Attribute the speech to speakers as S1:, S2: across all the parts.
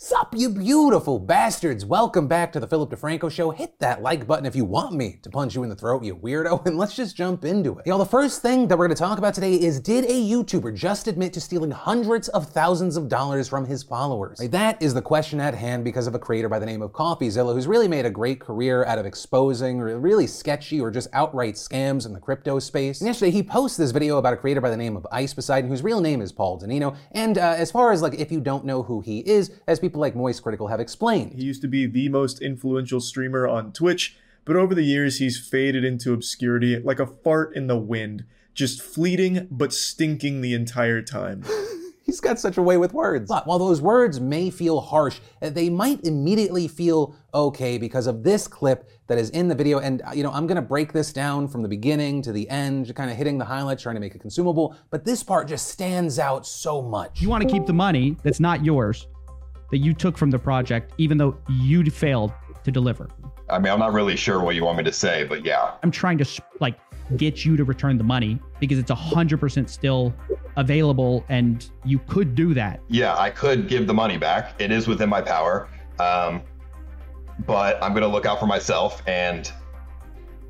S1: Sup, you beautiful bastards! Welcome back to the Philip DeFranco Show. Hit that like button if you want me to punch you in the throat, you weirdo, and let's just jump into it. Y'all, the first thing that we're gonna talk about today is did a YouTuber just admit to stealing hundreds of thousands of dollars from his followers? Right, that is the question at hand because of a creator by the name of CoffeeZilla who's really made a great career out of exposing really sketchy or just outright scams in the crypto space. And yesterday he posted this video about a creator by the name of Ice Poseidon, whose real name is Paul Denino. And uh, as far as like if you don't know who he is, as like Moist Critical have explained.
S2: He used to be the most influential streamer on Twitch, but over the years he's faded into obscurity like a fart in the wind, just fleeting but stinking the entire time.
S1: He's got such a way with words. But while those words may feel harsh, eh, they might immediately feel okay because of this clip that is in the video. And, uh, you know, I'm going to break this down from the beginning to the end, kind of hitting the highlights, trying to make it consumable. But this part just stands out so much.
S3: You want to keep the money that's not yours that you took from the project, even though you failed to deliver?
S4: I mean, I'm not really sure what you want me to say, but yeah.
S3: I'm trying to like get you to return the money because it's 100% still available and you could do that.
S4: Yeah, I could give the money back. It is within my power. Um, but I'm going to look out for myself and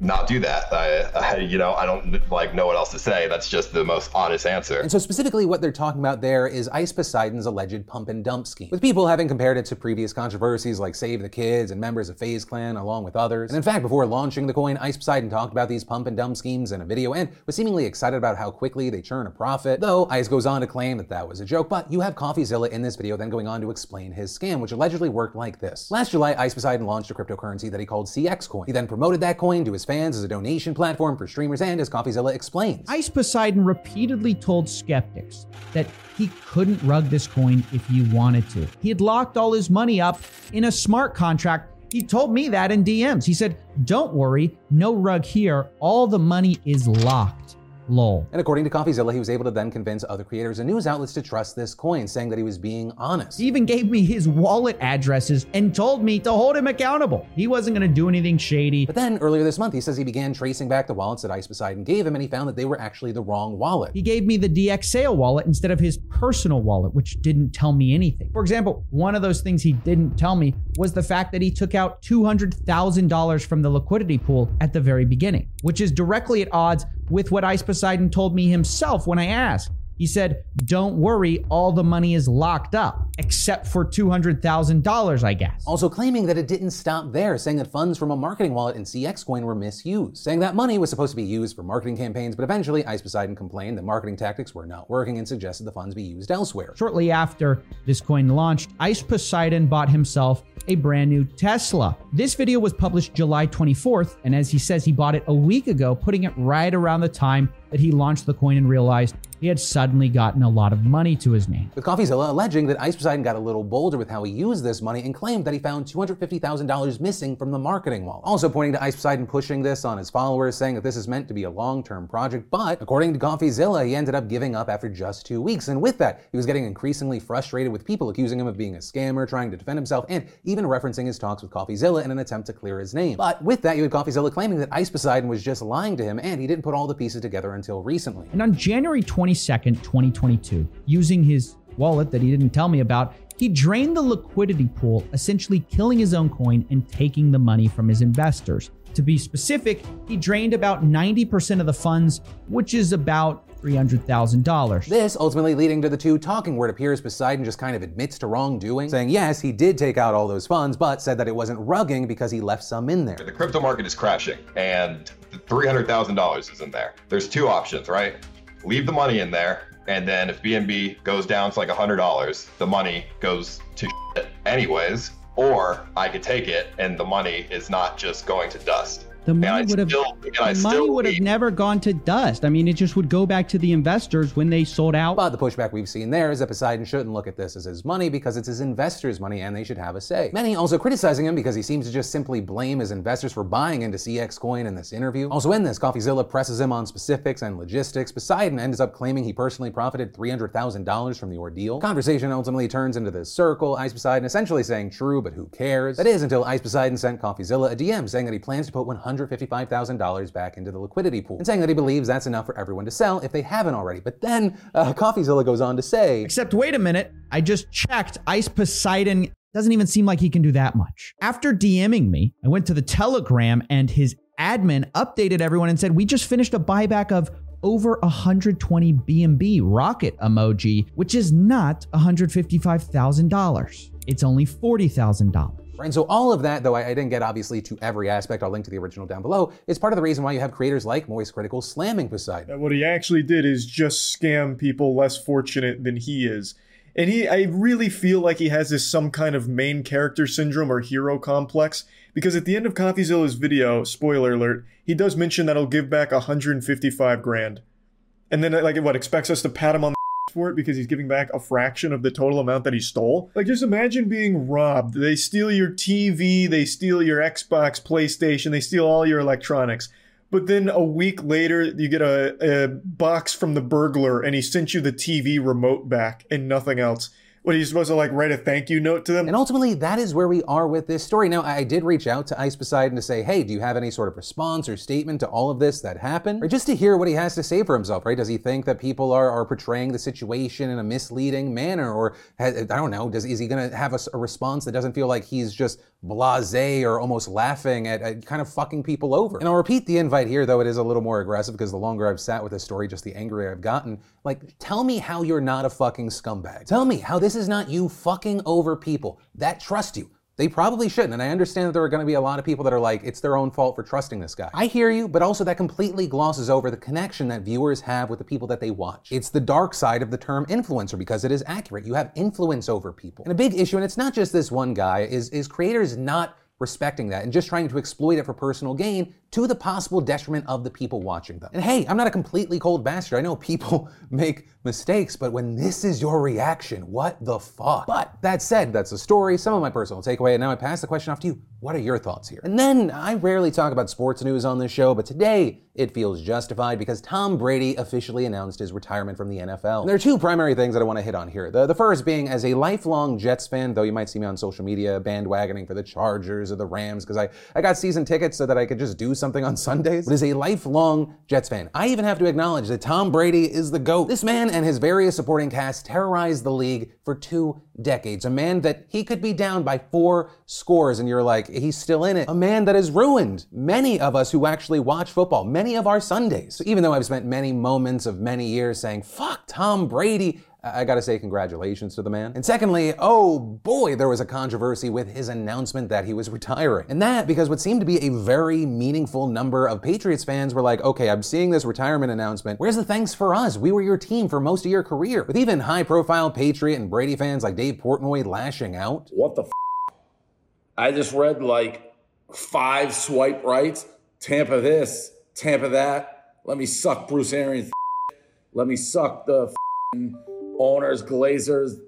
S4: not do that. I, I, you know, I don't like know what else to say. That's just the most honest answer.
S1: And so specifically what they're talking about there is Ice Poseidon's alleged pump and dump scheme, with people having compared it to previous controversies like Save the Kids and members of FaZe Clan along with others. And in fact, before launching the coin, Ice Poseidon talked about these pump and dump schemes in a video and was seemingly excited about how quickly they churn a profit, though Ice goes on to claim that that was a joke, but you have CoffeeZilla in this video then going on to explain his scam, which allegedly worked like this. Last July, Ice Poseidon launched a cryptocurrency that he called CX Coin. He then promoted that coin to his fans as a donation platform for streamers and as CoffeeZilla explains.
S3: Ice Poseidon repeatedly told skeptics that he couldn't rug this coin if he wanted to. He had locked all his money up in a smart contract. He told me that in DMs. He said, Don't worry, no rug here. All the money is locked. Lol.
S1: And according to CoffeeZilla, he was able to then convince other creators and news outlets to trust this coin, saying that he was being honest.
S3: He even gave me his wallet addresses and told me to hold him accountable. He wasn't going to do anything shady.
S1: But then earlier this month, he says he began tracing back the wallets that Ice Poseidon gave him, and he found that they were actually the wrong wallet.
S3: He gave me the DxSale wallet instead of his personal wallet, which didn't tell me anything. For example, one of those things he didn't tell me was the fact that he took out $200,000 from the liquidity pool at the very beginning, which is directly at odds with what Ice Poseidon told me himself when I asked. He said, Don't worry, all the money is locked up, except for $200,000, I guess.
S1: Also claiming that it didn't stop there, saying that funds from a marketing wallet in CX Coin were misused, saying that money was supposed to be used for marketing campaigns, but eventually Ice Poseidon complained that marketing tactics were not working and suggested the funds be used elsewhere.
S3: Shortly after this coin launched, Ice Poseidon bought himself a brand new Tesla. This video was published July 24th, and as he says, he bought it a week ago, putting it right around the time that he launched the coin and realized he had suddenly gotten a lot of money to his name.
S1: With CoffeeZilla alleging that Ice Poseidon got a little bolder with how he used this money and claimed that he found $250,000 missing from the marketing wallet. Also pointing to Ice Poseidon pushing this on his followers, saying that this is meant to be a long-term project, but according to CoffeeZilla, he ended up giving up after just two weeks. And with that, he was getting increasingly frustrated with people accusing him of being a scammer, trying to defend himself, and even referencing his talks with CoffeeZilla in an attempt to clear his name. But with that, you had CoffeeZilla claiming that Ice Poseidon was just lying to him, and he didn't put all the pieces together until recently.
S3: And on January 22nd, 2022, using his wallet that he didn't tell me about, he drained the liquidity pool, essentially killing his own coin and taking the money from his investors. To be specific, he drained about 90% of the funds, which is about $300,000.
S1: This ultimately leading to the two talking, where it appears Poseidon just kind of admits to wrongdoing, saying yes, he did take out all those funds, but said that it wasn't rugging because he left some in there.
S4: The crypto market is crashing and $300,000 is in there. There's two options, right? Leave the money in there, and then if BNB goes down to like $100, the money goes to anyways, or I could take it and the money is not just going to dust.
S3: The money would have
S4: still-
S3: the money would have never gone to dust. I mean, it just would go back to the investors when they sold out.
S1: But the pushback we've seen there is that Poseidon shouldn't look at this as his money because it's his investors' money and they should have a say. Many also criticizing him because he seems to just simply blame his investors for buying into CX Coin in this interview. Also in this, CoffeeZilla presses him on specifics and logistics. Poseidon ends up claiming he personally profited $300,000 from the ordeal. Conversation ultimately turns into this circle, Ice Poseidon essentially saying true, but who cares? That is until Ice Poseidon sent CoffeeZilla a DM saying that he plans to put $155,000 back into the liquidity pool, and saying that he believes that's enough for everyone to sell if they haven't already. But then uh, CoffeeZilla goes on to say,
S3: Except, wait a minute, I just checked. Ice Poseidon doesn't even seem like he can do that much. After DMing me, I went to the Telegram and his admin updated everyone and said, We just finished a buyback of over 120 BNB rocket emoji, which is not $155,000. It's only $40,000.
S1: And so all of that, though I, I didn't get obviously to every aspect, I'll link to the original down below, is part of the reason why you have creators like Moist Critical slamming Poseidon.
S2: What he actually did is just scam people less fortunate than he is. And he I really feel like he has this some kind of main character syndrome or hero complex because at the end of CoffeeZilla's video, spoiler alert, he does mention that he'll give back 155 grand. And then like what expects us to pat him on the for it because he's giving back a fraction of the total amount that he stole. Like, just imagine being robbed. They steal your TV, they steal your Xbox, PlayStation, they steal all your electronics. But then a week later, you get a, a box from the burglar and he sent you the TV remote back and nothing else. What are you supposed to like write a thank you note to them?
S1: And ultimately, that is where we are with this story. Now, I did reach out to Ice Poseidon to say, hey, do you have any sort of response or statement to all of this that happened? Or just to hear what he has to say for himself, right? Does he think that people are, are portraying the situation in a misleading manner? Or, has, I don't know, does, is he going to have a, a, response that doesn't feel like he's just blase or almost laughing at, at kind of fucking people over? And I'll repeat the invite here, though it is a little more aggressive because the longer I've sat with this story, just the angrier I've gotten. Like, tell me how you're not a fucking scumbag. Tell me how this is not you fucking over people that trust you. They probably shouldn't. And I understand that there are going to be a lot of people that are like, it's their own fault for trusting this guy. I hear you, but also that completely glosses over the connection that viewers have with the people that they watch. It's the dark side of the term influencer because it is accurate. You have influence over people. And a big issue, and it's not just this one guy, is, is creators not respecting that and just trying to exploit it for personal gain to the possible detriment of the people watching them. And hey, I'm not a completely cold bastard. I know people make mistakes, but when this is your reaction, what the fuck? But that said, that's the story, some of my personal takeaway, and now I pass the question off to you. What are your thoughts here? And then I rarely talk about sports news on this show, but today it feels justified because Tom Brady officially announced his retirement from the NFL. And there are two primary things that I want to hit on here. The, the first being as a lifelong Jets fan, though you might see me on social media bandwagoning for the Chargers or the Rams because I, I got season tickets so that I could just do something on Sundays. But as a lifelong Jets fan, I even have to acknowledge that Tom Brady is the GOAT. This man and his various supporting cast terrorized the league for two decades. A man that he could be down by four scores and you're like, he's still in it. A man that has ruined many of us who actually watch football, many of our Sundays. So even though I've spent many moments of many years saying, fuck Tom Brady, I gotta say congratulations to the man. And secondly, oh boy, there was a controversy with his announcement that he was retiring. And that because what seemed to be a very meaningful number of Patriots fans were like, okay, I'm seeing this retirement announcement. Where's the thanks for us? We were your team for most of your career. With even high profile Patriot and Brady fans like Dave Portnoy lashing out.
S5: What the f? I just read like five swipe rights. Tampa this, Tampa that. Let me suck Bruce Arians. Let me suck the owners, Glazers.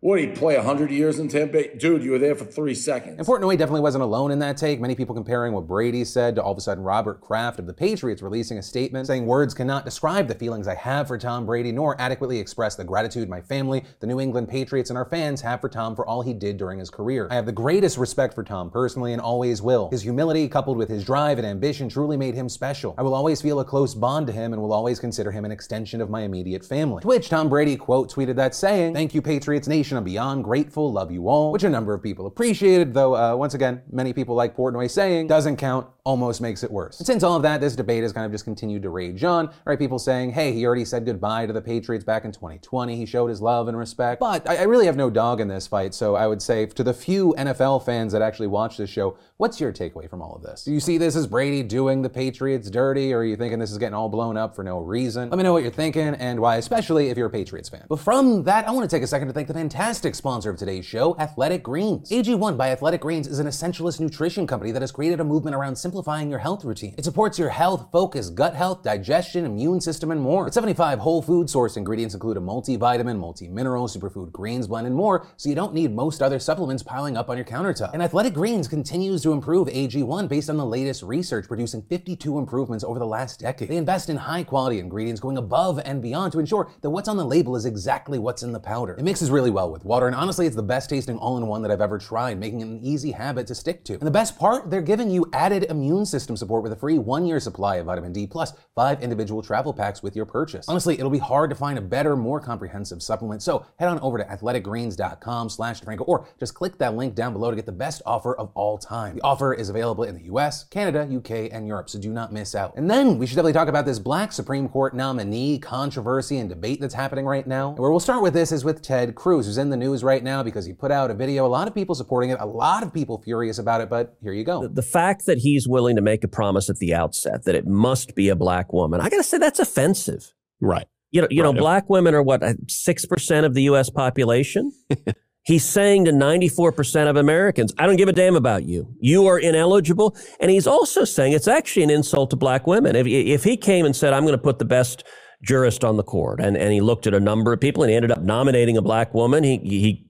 S5: Did he play 100 years in Tampa? Dude, you were there for three seconds.
S1: And Portnoy definitely wasn't alone in that take. Many people comparing what Brady said to all of a sudden Robert Kraft of the Patriots releasing a statement saying words cannot describe the feelings I have for Tom Brady nor adequately express the gratitude my family, the New England Patriots, and our fans have for Tom for all he did during his career. I have the greatest respect for Tom personally and always will. His humility coupled with his drive and ambition truly made him special. I will always feel a close bond to him and will always consider him an extension of my immediate family. To which Tom Brady quote tweeted that saying, Thank you, Patriots Nation. I'm beyond grateful, love you all, which a number of people appreciated, though, uh, once again, many people like Portnoy saying, doesn't count, almost makes it worse. And since all of that, this debate has kind of just continued to rage on, right? People saying, hey, he already said goodbye to the Patriots back in 2020, he showed his love and respect. But I, I really have no dog in this fight, so I would say to the few NFL fans that actually watch this show, what's your takeaway from all of this? Do you see this as Brady doing the Patriots dirty, or are you thinking this is getting all blown up for no reason? Let me know what you're thinking and why, especially if you're a Patriots fan. But from that, I want to take a second to thank the fantastic sponsor of today's show, Athletic Greens. AG1 by Athletic Greens is an essentialist nutrition company that has created a movement around simplifying your health routine. It supports your health, focus, gut health, digestion, immune system, and more. Its 75 whole food source ingredients include a multivitamin, multi-mineral, superfood greens blend, and more, so you don't need most other supplements piling up on your countertop. And Athletic Greens continues to improve AG1 based on the latest research, producing 52 improvements over the last decade. They invest in high-quality ingredients, going above and beyond to ensure that what's on the label is exactly what's in the powder. It mixes really well well with water, and honestly, it's the best tasting all in one that I've ever tried, making it an easy habit to stick to. And the best part, they're giving you added immune system support with a free one year supply of vitamin D plus five individual travel packs with your purchase. Honestly, it'll be hard to find a better, more comprehensive supplement, so head on over to athleticgreens.com slash DeFranco or just click that link down below to get the best offer of all time. The offer is available in the US, Canada, UK, and Europe, so do not miss out. And then we should definitely talk about this black Supreme Court nominee controversy and debate that's happening right now. And where we'll start with this is with Ted Cruz, who's in the news right now because he put out a video. A lot of people supporting it, a lot of people furious about it, but here you go.
S6: The fact that he's willing to make a promise at the outset that it must be a black woman, I got to say that's offensive.
S7: Right.
S6: You know, you
S7: Right.
S6: know, black women are what uh, six percent of the U.S. population. he's saying to ninety-four percent of Americans, "I don't give a damn about you. You are ineligible." And he's also saying it's actually an insult to black women. If if he came and said, "I'm going to put the best jurist on the court," and and he looked at a number of people and he ended up nominating a black woman, he he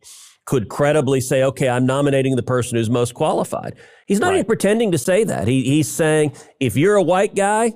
S6: could credibly say, "Okay, I'm nominating the person who's most qualified." He's not
S7: Right.
S6: even pretending to say that. He he's saying, "If you're a white guy."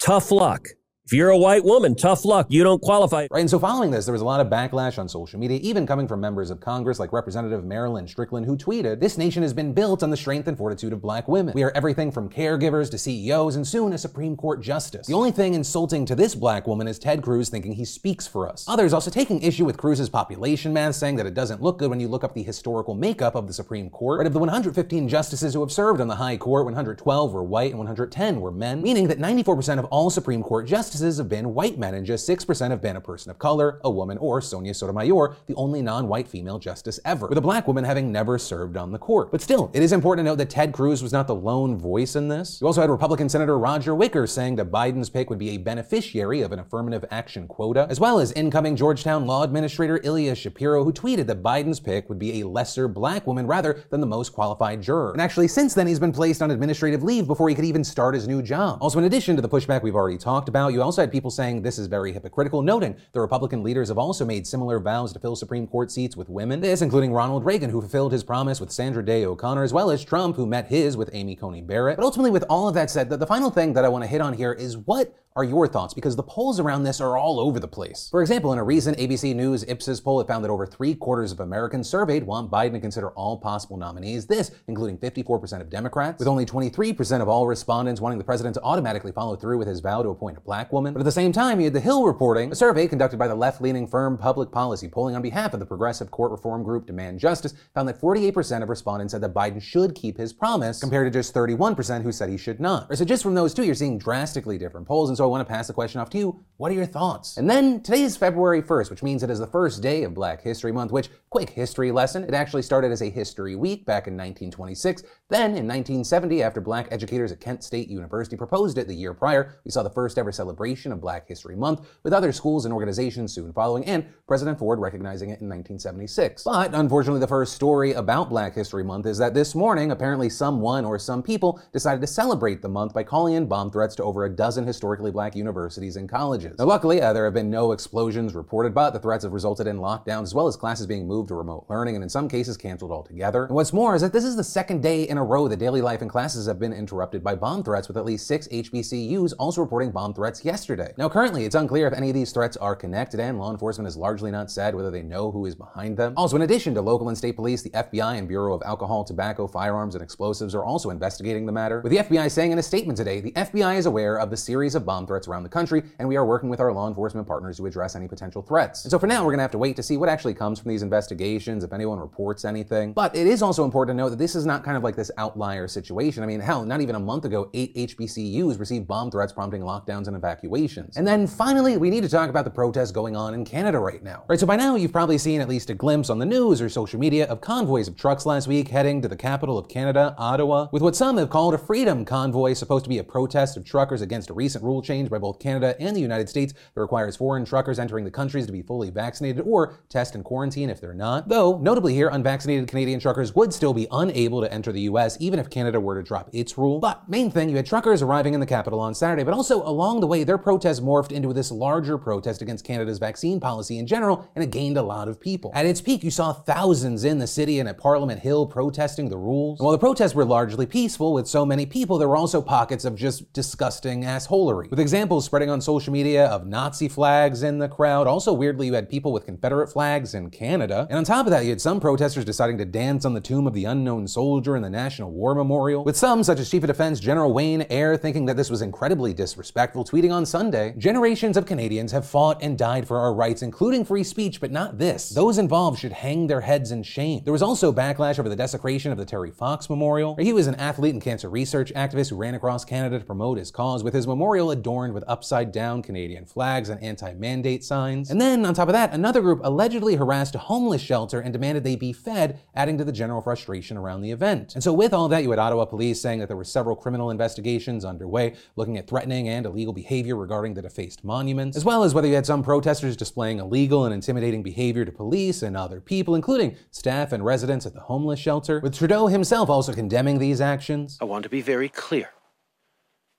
S6: tough luck. If you're a white woman, tough luck. You don't qualify.
S1: Right, and so following this, there was a lot of backlash on social media, even coming from members of Congress like Representative Marilyn Strickland, who tweeted, This nation has been built on the strength and fortitude of black women. We are everything from caregivers to CEOs and soon a Supreme Court justice. The only thing insulting to this black woman is Ted Cruz thinking he speaks for us. Others also taking issue with Cruz's population math, saying that it doesn't look good when you look up the historical makeup of the Supreme Court. Right, of the 115 justices who have served on the High Court, 112 were white and 110 were men, meaning that 94% of all Supreme Court justices have been white men and just 6% have been a person of color, a woman, or Sonia Sotomayor, the only non-white female justice ever, with a black woman having never served on the court. But still, it is important to note that Ted Cruz was not the lone voice in this. You also had Republican Senator Roger Wicker saying that Biden's pick would be a beneficiary of an affirmative action quota, as well as incoming Georgetown Law Administrator Ilya Shapiro, who tweeted that Biden's pick would be a lesser black woman rather than the most qualified juror. And actually, since then, he's been placed on administrative leave before he could even start his new job. Also, in addition to the pushback we've already talked about, you also had people saying this is very hypocritical, noting the Republican leaders have also made similar vows to fill Supreme Court seats with women. This, including Ronald Reagan, who fulfilled his promise with Sandra Day O'Connor, as well as Trump, who met his with Amy Coney Barrett. But ultimately, with all of that said, the, the final thing that I want to hit on here is what are your thoughts? Because the polls around this are all over the place. For example, in a recent ABC News Ipsos poll, it found that over three quarters of Americans surveyed want Biden to consider all possible nominees, this including 54% of Democrats, with only 23% of all respondents wanting the president to automatically follow through with his vow to appoint a black woman. But at the same time, you had The Hill reporting, a survey conducted by the left-leaning firm Public Policy Polling on behalf of the progressive court reform group Demand Justice, found that 48% of respondents said that Biden should keep his promise, compared to just 31% who said he should not. So just from those two, you're seeing drastically different polls, and so I want to pass the question off to you. What are your thoughts? And then today is February 1st, which means it is the first day of Black History Month, which, quick history lesson, it actually started as a history week back in 1926. Then in 1970, after black educators at Kent State University proposed it the year prior, we saw the first ever celebration of Black History Month, with other schools and organizations soon following, and President Ford recognizing it in 1976. But unfortunately, the first story about Black History Month is that this morning, apparently someone or some people decided to celebrate the month by calling in bomb threats to over a dozen historically black universities and colleges. Now, luckily, uh, there have been no explosions reported, but the threats have resulted in lockdowns as well as classes being moved to remote learning and in some cases canceled altogether. And what's more is that this is the second day in a row that daily life and classes have been interrupted by bomb threats, with at least six HBCUs also reporting bomb threats yesterday. Now, currently, it's unclear if any of these threats are connected, and law enforcement has largely not said whether they know who is behind them. Also, in addition to local and state police, the FBI and Bureau of Alcohol, Tobacco, Firearms, and Explosives are also investigating the matter. With the FBI saying in a statement today, the FBI is aware of the series of bomb threats around the country, and we are working with our law enforcement partners to address any potential threats. And so for now, we're gonna have to wait to see what actually comes from these investigations, if anyone reports anything. But it is also important to note that this is not kind of like this outlier situation. I mean, hell, not even a month ago, eight HBCUs received bomb threats prompting lockdowns and evacuations. And then finally, we need to talk about the protests going on in Canada right now. Right, so by now you've probably seen at least a glimpse on the news or social media of convoys of trucks last week heading to the capital of Canada, Ottawa, with what some have called a freedom convoy supposed to be a protest of truckers against a recent rule change by both Canada and the United States that requires foreign truckers entering the countries to be fully vaccinated or test and quarantine if they're not. Though, notably here, unvaccinated Canadian truckers would still be unable to enter the US even if Canada were to drop its rule. But main thing, you had truckers arriving in the capital on Saturday, but also along the way, their protest morphed into this larger protest against Canada's vaccine policy in general, and it gained a lot of people. At its peak, you saw thousands in the city and at Parliament Hill protesting the rules. And while the protests were largely peaceful with so many people, there were also pockets of just disgusting assholery. With examples spreading on social media of Nazi flags in the crowd. Also, weirdly, you had people with Confederate flags in Canada. And on top of that, you had some protesters deciding to dance on the tomb of the unknown soldier in the National War Memorial. With some, such as Chief of Defense General Wayne Eyre, thinking that this was incredibly disrespectful, tweeting on Sunday Generations of Canadians have fought and died for our rights, including free speech, but not this. Those involved should hang their heads in shame. There was also backlash over the desecration of the Terry Fox Memorial. He was an athlete and cancer research activist who ran across Canada to promote his cause, with his memorial adorned with upside down Canadian flags and anti mandate signs. And then, on top of that, another group allegedly harassed a homeless shelter and demanded they be fed, adding to the general frustration around the event. And so, with all that, you had Ottawa police saying that there were several criminal investigations underway looking at threatening and illegal behavior regarding the defaced monuments, as well as whether you had some protesters displaying illegal and intimidating behavior to police and other people, including staff and residents at the homeless shelter, with Trudeau himself also condemning these actions.
S7: I want to be very clear.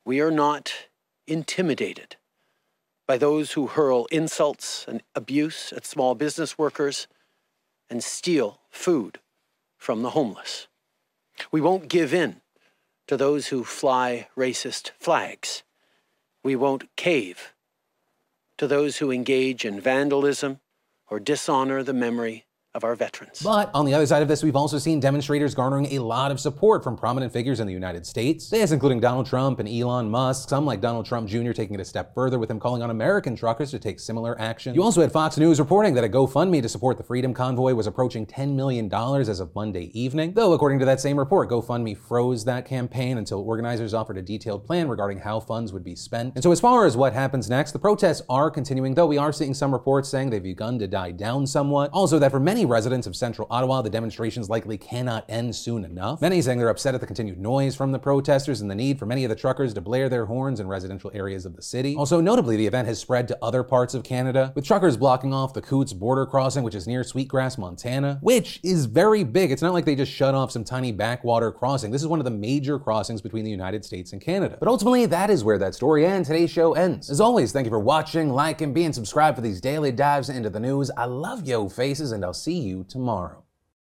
S7: We are not intimidated by those who hurl insults and abuse at small business workers and steal food from the homeless. We won't give in to those who fly racist flags. We won't cave to those who engage in vandalism or dishonor the memory of our veterans.
S1: But on the other side of this, we've also seen demonstrators garnering a lot of support from prominent figures in the United States. This including Donald Trump and Elon Musk, some like Donald Trump Jr. taking it a step further with him calling on American truckers to take similar action. You also had Fox News reporting that a GoFundMe to support the Freedom Convoy was approaching $10 million as of Monday evening. Though, according to that same report, GoFundMe froze that campaign until organizers offered a detailed plan regarding how funds would be spent. And so, as far as what happens next, the protests are continuing, though we are seeing some reports saying they've begun to die down somewhat. Also, that for many residents of central Ottawa, the demonstrations likely cannot end soon enough. Many saying they're upset at the continued noise from the protesters and the need for many of the truckers to blare their horns in residential areas of the city. Also, notably, the event has spread to other parts of Canada, with truckers blocking off the Coutts border crossing, which is near Sweetgrass, Montana, which is very big. It's not like they just shut off some tiny backwater crossing. This is one of the major crossings between the United States and Canada. But ultimately, that is where that story and today's show ends. As always, thank you for watching, liking, being subscribed for these daily dives into the news. I love yo faces, and I'll see you tomorrow.